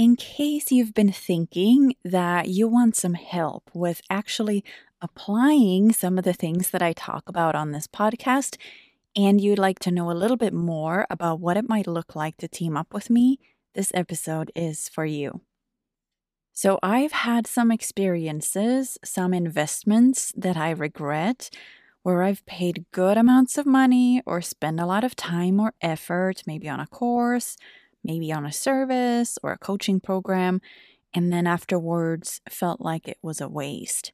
In case you've been thinking that you want some help with actually applying some of the things that I talk about on this podcast, and you'd like to know a little bit more about what it might look like to team up with me, this episode is for you. So, I've had some experiences, some investments that I regret, where I've paid good amounts of money or spent a lot of time or effort, maybe on a course, maybe on a service or a coaching program, and then afterwards felt like it was a waste.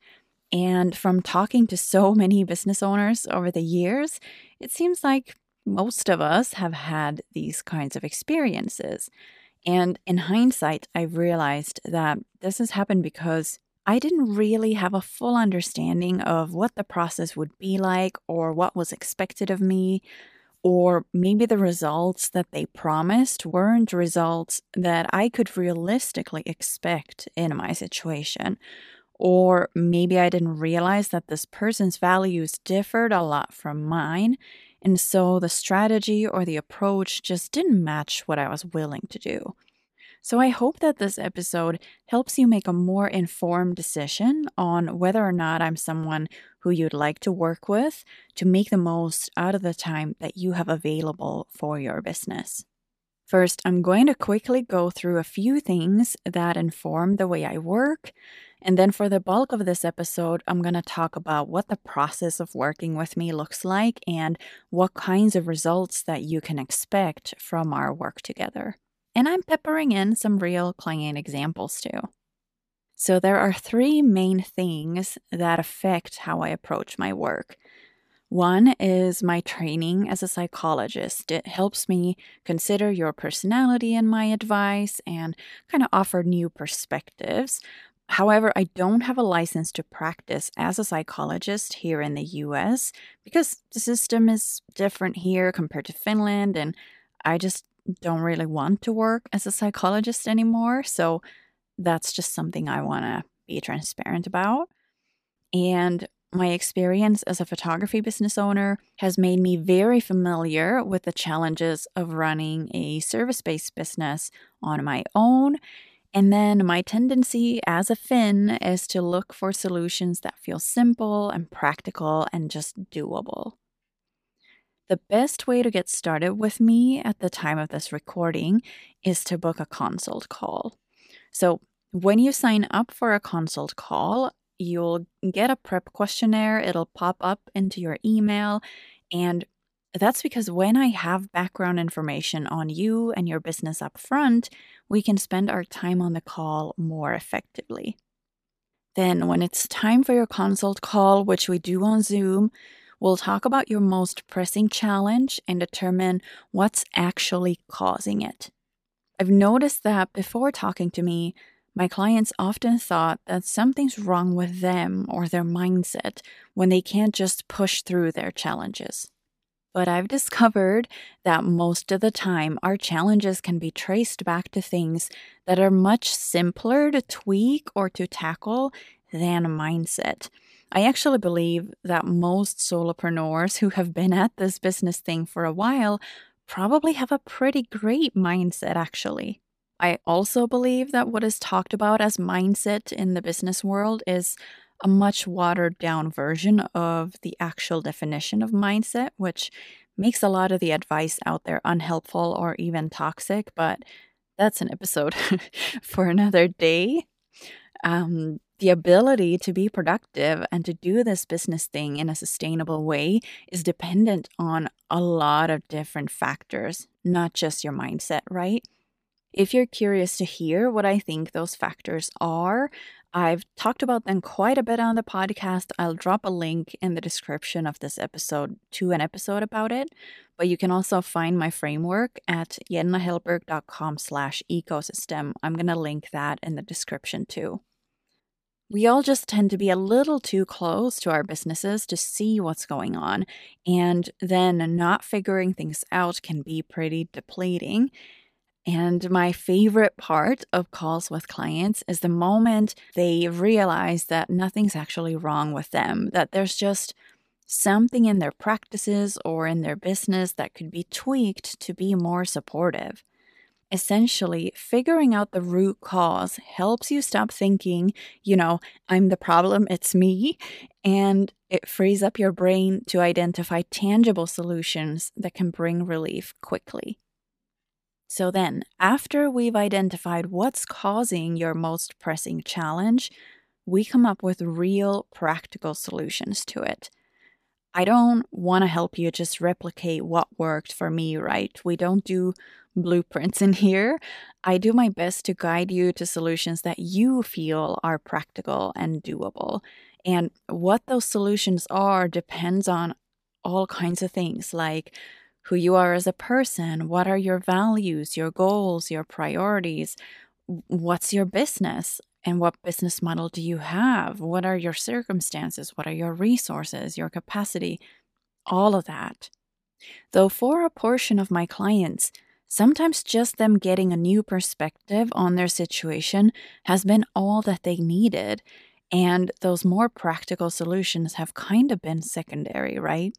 And from talking to so many business owners over the years, it seems like most of us have had these kinds of experiences. And in hindsight, I've realized that this has happened because I didn't really have a full understanding of what the process would be like or what was expected of me. Or maybe the results that they promised weren't results that I could realistically expect in my situation. Or maybe I didn't realize that this person's values differed a lot from mine. And so the strategy or the approach just didn't match what I was willing to do. So I hope that this episode helps you make a more informed decision on whether or not I'm someone who you'd like to work with to make the most out of the time that you have available for your business. First, I'm going to quickly go through a few things that inform the way I work. And then for the bulk of this episode, I'm going to talk about what the process of working with me looks like and what kinds of results that you can expect from our work together. And I'm peppering in some real client examples too. So, there are three main things that affect how I approach my work. One is my training as a psychologist. It helps me consider your personality in my advice and kind of offer new perspectives. However, I don't have a license to practice as a psychologist here in the US because the system is different here compared to Finland, and I just don't really want to work as a psychologist anymore. So that's just something I want to be transparent about. And my experience as a photography business owner has made me very familiar with the challenges of running a service based business on my own. And then my tendency as a Finn is to look for solutions that feel simple and practical and just doable. The best way to get started with me at the time of this recording is to book a consult call. So, when you sign up for a consult call, you'll get a prep questionnaire. It'll pop up into your email. And that's because when I have background information on you and your business up front, we can spend our time on the call more effectively. Then, when it's time for your consult call, which we do on Zoom, we'll talk about your most pressing challenge and determine what's actually causing it. I've noticed that before talking to me, my clients often thought that something's wrong with them or their mindset when they can't just push through their challenges. But I've discovered that most of the time, our challenges can be traced back to things that are much simpler to tweak or to tackle than mindset. I actually believe that most solopreneurs who have been at this business thing for a while probably have a pretty great mindset, actually. I also believe that what is talked about as mindset in the business world is a much watered down version of the actual definition of mindset, which makes a lot of the advice out there unhelpful or even toxic. But that's an episode for another day. Um, the ability to be productive and to do this business thing in a sustainable way is dependent on a lot of different factors, not just your mindset, right? If you're curious to hear what I think those factors are, I've talked about them quite a bit on the podcast. I'll drop a link in the description of this episode to an episode about it. But you can also find my framework at jennahellberg.com slash ecosystem. I'm going to link that in the description too. We all just tend to be a little too close to our businesses to see what's going on, and then not figuring things out can be pretty depleting. And my favorite part of calls with clients is the moment they realize that nothing's actually wrong with them, that there's just something in their practices or in their business that could be tweaked to be more supportive. Essentially, figuring out the root cause helps you stop thinking, you know, I'm the problem, it's me, and it frees up your brain to identify tangible solutions that can bring relief quickly. So, then, after we've identified what's causing your most pressing challenge, we come up with real practical solutions to it. I don't want to help you just replicate what worked for me, right? We don't do blueprints in here. I do my best to guide you to solutions that you feel are practical and doable. And what those solutions are depends on all kinds of things like who you are as a person, what are your values, your goals, your priorities, what's your business, and what business model do you have? What are your circumstances? What are your resources, your capacity? All of that. Though, for a portion of my clients, sometimes just them getting a new perspective on their situation has been all that they needed. And those more practical solutions have kind of been secondary, right?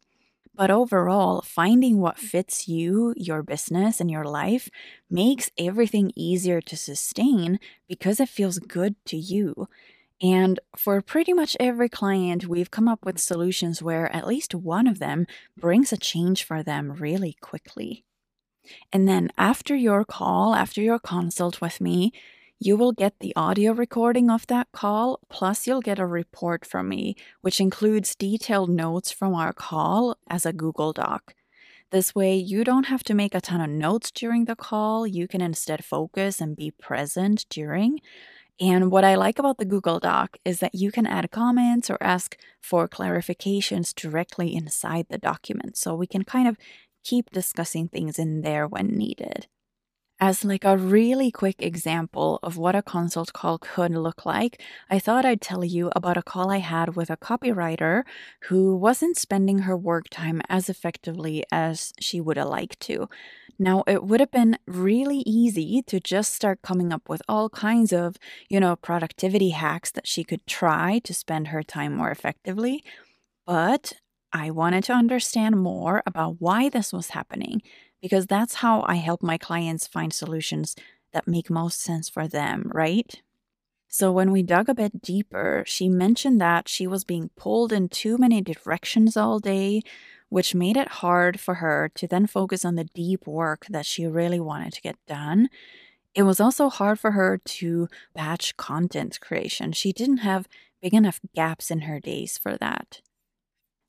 But overall, finding what fits you, your business, and your life makes everything easier to sustain because it feels good to you. And for pretty much every client, we've come up with solutions where at least one of them brings a change for them really quickly. And then after your call, after your consult with me, you will get the audio recording of that call, plus, you'll get a report from me, which includes detailed notes from our call as a Google Doc. This way, you don't have to make a ton of notes during the call. You can instead focus and be present during. And what I like about the Google Doc is that you can add comments or ask for clarifications directly inside the document. So we can kind of keep discussing things in there when needed. As like a really quick example of what a consult call could look like, I thought I'd tell you about a call I had with a copywriter who wasn't spending her work time as effectively as she would have liked to. Now, it would have been really easy to just start coming up with all kinds of, you know, productivity hacks that she could try to spend her time more effectively. But I wanted to understand more about why this was happening because that's how I help my clients find solutions that make most sense for them, right? So, when we dug a bit deeper, she mentioned that she was being pulled in too many directions all day, which made it hard for her to then focus on the deep work that she really wanted to get done. It was also hard for her to batch content creation. She didn't have big enough gaps in her days for that.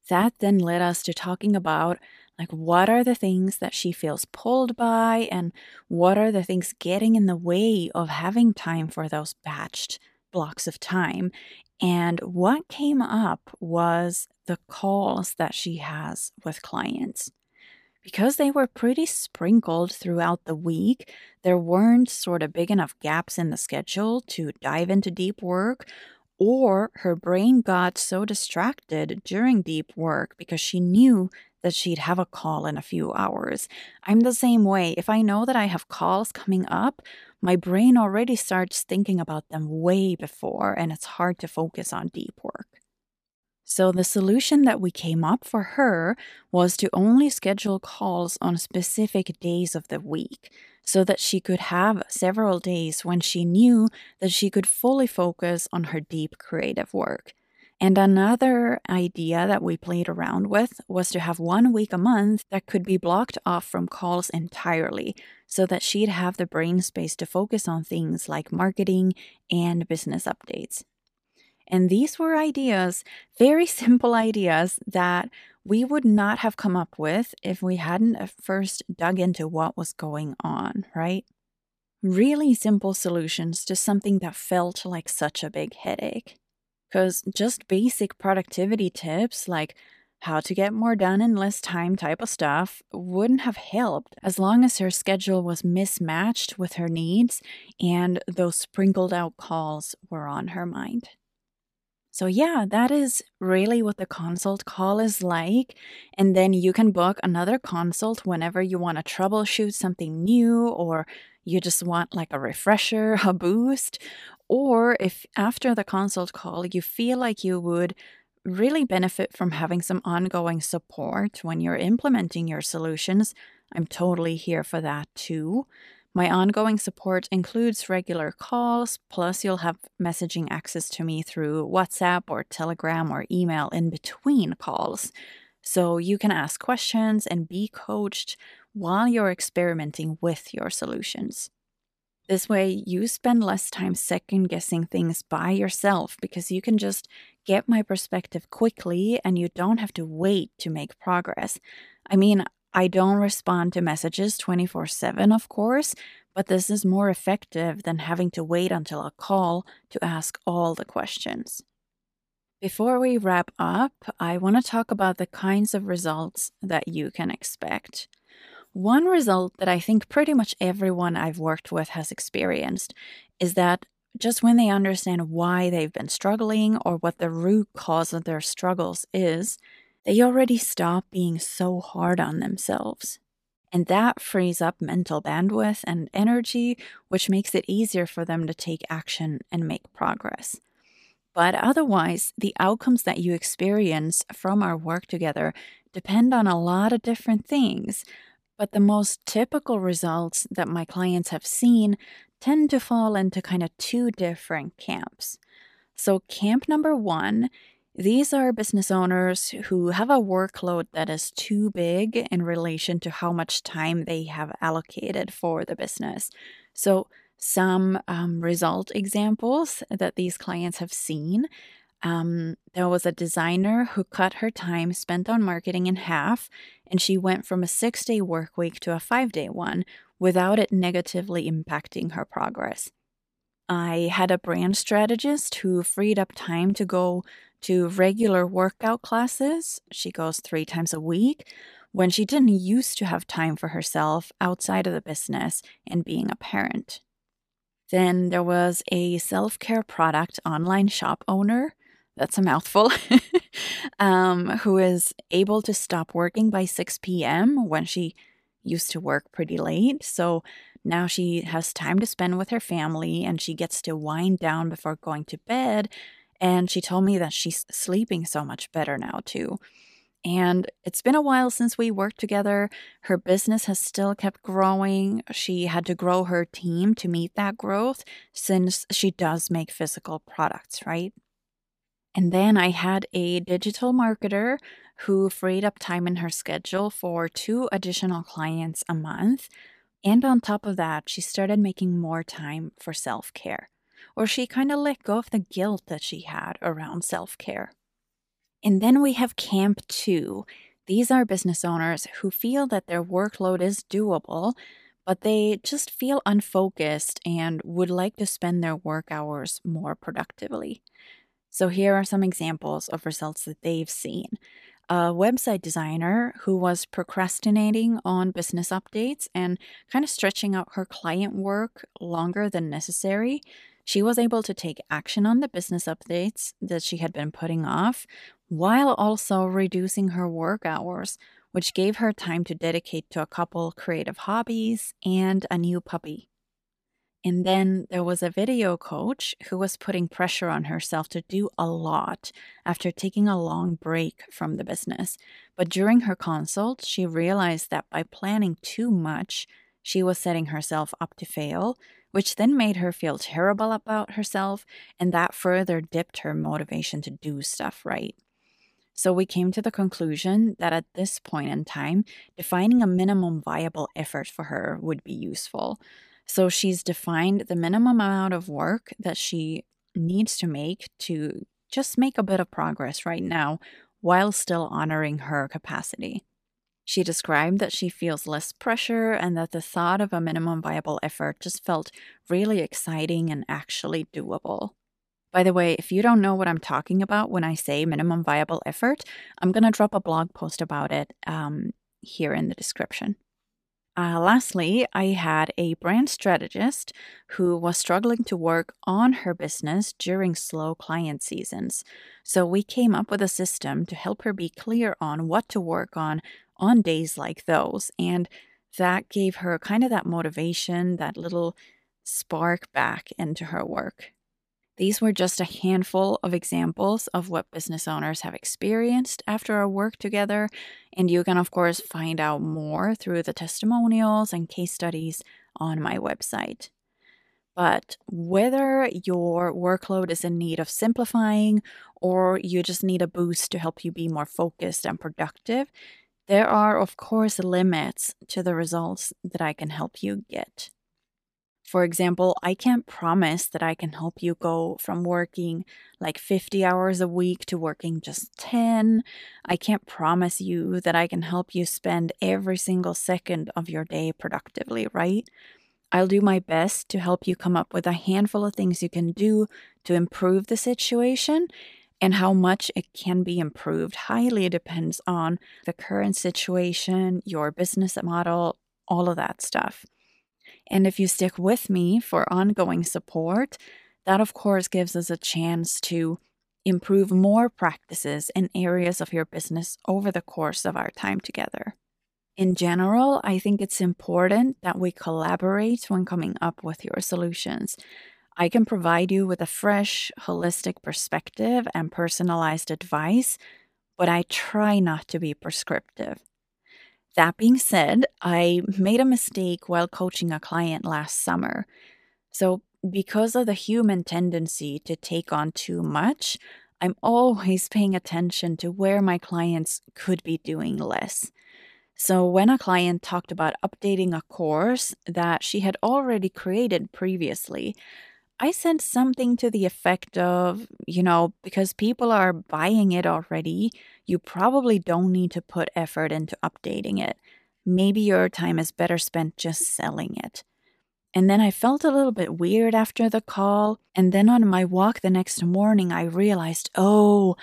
That then led us to talking about like, what are the things that she feels pulled by, and what are the things getting in the way of having time for those batched blocks of time? And what came up was the calls that she has with clients. Because they were pretty sprinkled throughout the week, there weren't sort of big enough gaps in the schedule to dive into deep work or her brain got so distracted during deep work because she knew that she'd have a call in a few hours. I'm the same way. If I know that I have calls coming up, my brain already starts thinking about them way before, and it's hard to focus on deep work. So, the solution that we came up for her was to only schedule calls on specific days of the week so that she could have several days when she knew that she could fully focus on her deep creative work. And another idea that we played around with was to have one week a month that could be blocked off from calls entirely so that she'd have the brain space to focus on things like marketing and business updates. And these were ideas, very simple ideas that we would not have come up with if we hadn't first dug into what was going on, right? Really simple solutions to something that felt like such a big headache. Because just basic productivity tips like how to get more done in less time type of stuff wouldn't have helped as long as her schedule was mismatched with her needs and those sprinkled out calls were on her mind. So, yeah, that is really what the consult call is like. And then you can book another consult whenever you want to troubleshoot something new or you just want like a refresher, a boost, or if after the consult call you feel like you would really benefit from having some ongoing support when you're implementing your solutions, I'm totally here for that too. My ongoing support includes regular calls, plus, you'll have messaging access to me through WhatsApp or Telegram or email in between calls. So you can ask questions and be coached while you're experimenting with your solutions. This way, you spend less time second guessing things by yourself because you can just get my perspective quickly and you don't have to wait to make progress. I mean, I don't respond to messages 24 7, of course, but this is more effective than having to wait until a call to ask all the questions. Before we wrap up, I want to talk about the kinds of results that you can expect. One result that I think pretty much everyone I've worked with has experienced is that just when they understand why they've been struggling or what the root cause of their struggles is, they already stop being so hard on themselves. And that frees up mental bandwidth and energy, which makes it easier for them to take action and make progress. But otherwise, the outcomes that you experience from our work together depend on a lot of different things. But the most typical results that my clients have seen tend to fall into kind of two different camps. So, camp number one these are business owners who have a workload that is too big in relation to how much time they have allocated for the business. So, some um, result examples that these clients have seen. Um, there was a designer who cut her time spent on marketing in half, and she went from a six day work week to a five day one without it negatively impacting her progress. I had a brand strategist who freed up time to go to regular workout classes. She goes three times a week when she didn't used to have time for herself outside of the business and being a parent. Then there was a self care product online shop owner. That's a mouthful. um, who is able to stop working by 6 p.m. when she used to work pretty late. So now she has time to spend with her family and she gets to wind down before going to bed and she told me that she's sleeping so much better now, too. And it's been a while since we worked together. Her business has still kept growing. She had to grow her team to meet that growth since she does make physical products, right? And then I had a digital marketer who freed up time in her schedule for two additional clients a month. And on top of that, she started making more time for self care or she kind of let go of the guilt that she had around self care. And then we have Camp 2. These are business owners who feel that their workload is doable, but they just feel unfocused and would like to spend their work hours more productively. So, here are some examples of results that they've seen. A website designer who was procrastinating on business updates and kind of stretching out her client work longer than necessary she was able to take action on the business updates that she had been putting off while also reducing her work hours, which gave her time to dedicate to a couple creative hobbies and a new puppy. And then there was a video coach who was putting pressure on herself to do a lot after taking a long break from the business. But during her consult, she realized that by planning too much, she was setting herself up to fail which then made her feel terrible about herself, and that further dipped her motivation to do stuff right. So we came to the conclusion that at this point in time, defining a minimum viable effort for her would be useful. So she's defined the minimum amount of work that she needs to make to just make a bit of progress right now while still honoring her capacity. She described that she feels less pressure and that the thought of a minimum viable effort just felt really exciting and actually doable. By the way, if you don't know what I'm talking about when I say minimum viable effort, I'm going to drop a blog post about it um, here in the description. Uh, lastly, I had a brand strategist who was struggling to work on her business during slow client seasons. So we came up with a system to help her be clear on what to work on on days like those. And that gave her kind of that motivation, that little spark back into her work. These were just a handful of examples of what business owners have experienced after our work together, and you can, of course, find out more through the testimonials and case studies on my website. But whether your workload is in need of simplifying or you just need a boost to help you be more focused and productive, there are, of course, limits to the results that I can help you get. For example, I can't promise that I can help you go from working like 50 hours a week to working just 10. I can't promise you that I can help you spend every single second of your day productively, right? I'll do my best to help you come up with a handful of things you can do to improve the situation. And how much it can be improved highly depends on the current situation, your business model, all of that stuff. And if you stick with me for ongoing support, that of course gives us a chance to improve more practices in areas of your business over the course of our time together. In general, I think it's important that we collaborate when coming up with your solutions. I can provide you with a fresh, holistic perspective and personalized advice, but I try not to be prescriptive. That being said, I made a mistake while coaching a client last summer. So, because of the human tendency to take on too much, I'm always paying attention to where my clients could be doing less. So, when a client talked about updating a course that she had already created previously, I said something to the effect of, you know, because people are buying it already, you probably don't need to put effort into updating it. Maybe your time is better spent just selling it. And then I felt a little bit weird after the call. And then on my walk the next morning, I realized, oh,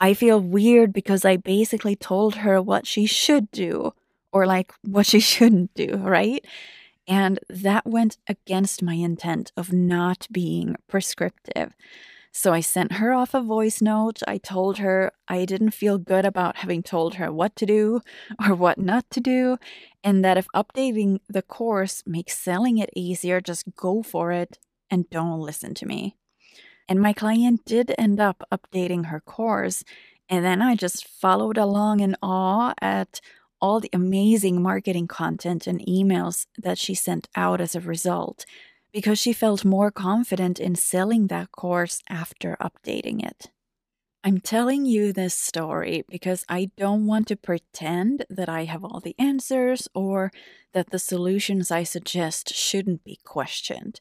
I feel weird because I basically told her what she should do or like what she shouldn't do, right? And that went against my intent of not being prescriptive. So I sent her off a voice note. I told her I didn't feel good about having told her what to do or what not to do, and that if updating the course makes selling it easier, just go for it and don't listen to me. And my client did end up updating her course. And then I just followed along in awe at all the amazing marketing content and emails that she sent out as a result because she felt more confident in selling that course after updating it. I'm telling you this story because I don't want to pretend that I have all the answers or that the solutions I suggest shouldn't be questioned.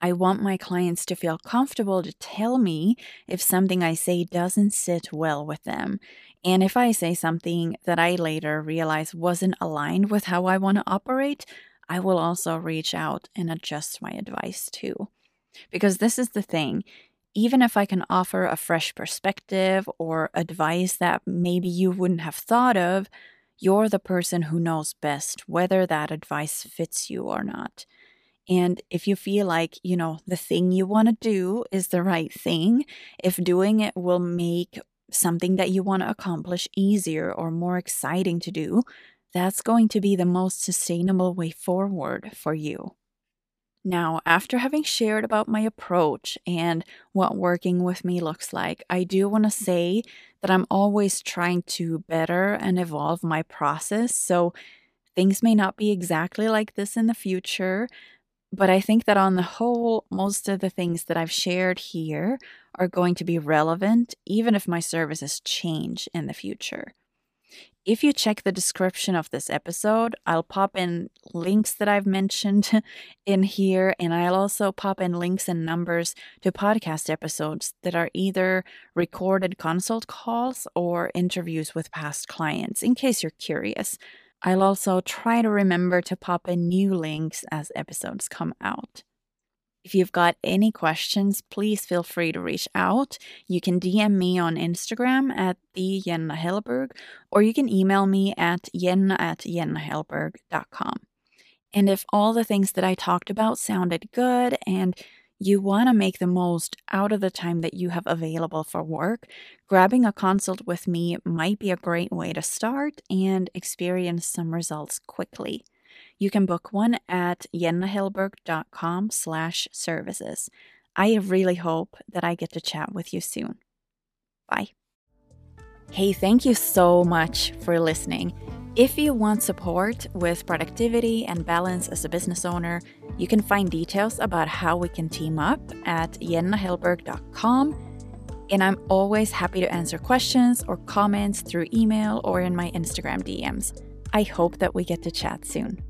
I want my clients to feel comfortable to tell me if something I say doesn't sit well with them and if I say something that I later realize wasn't aligned with how I want to operate, I will also reach out and adjust my advice too. Because this is the thing even if I can offer a fresh perspective or advice that maybe you wouldn't have thought of, you're the person who knows best whether that advice fits you or not. And if you feel like, you know, the thing you want to do is the right thing, if doing it will make something that you want to accomplish easier or more exciting to do, that's going to be the most sustainable way forward for you. Now, after having shared about my approach and what working with me looks like, I do want to say that I'm always trying to better and evolve my process. So things may not be exactly like this in the future, but I think that on the whole, most of the things that I've shared here are going to be relevant, even if my services change in the future. If you check the description of this episode, I'll pop in links that I've mentioned in here, and I'll also pop in links and numbers to podcast episodes that are either recorded consult calls or interviews with past clients, in case you're curious. I'll also try to remember to pop in new links as episodes come out. If you've got any questions, please feel free to reach out. You can DM me on Instagram at the Jenna Hellberg, or you can email me at jenna at jennahellberg.com. And if all the things that I talked about sounded good and you want to make the most out of the time that you have available for work, grabbing a consult with me might be a great way to start and experience some results quickly. You can book one at jennahellberg.com slash services. I really hope that I get to chat with you soon. Bye. Hey, thank you so much for listening. If you want support with productivity and balance as a business owner, you can find details about how we can team up at jennahellberg.com. And I'm always happy to answer questions or comments through email or in my Instagram DMs. I hope that we get to chat soon.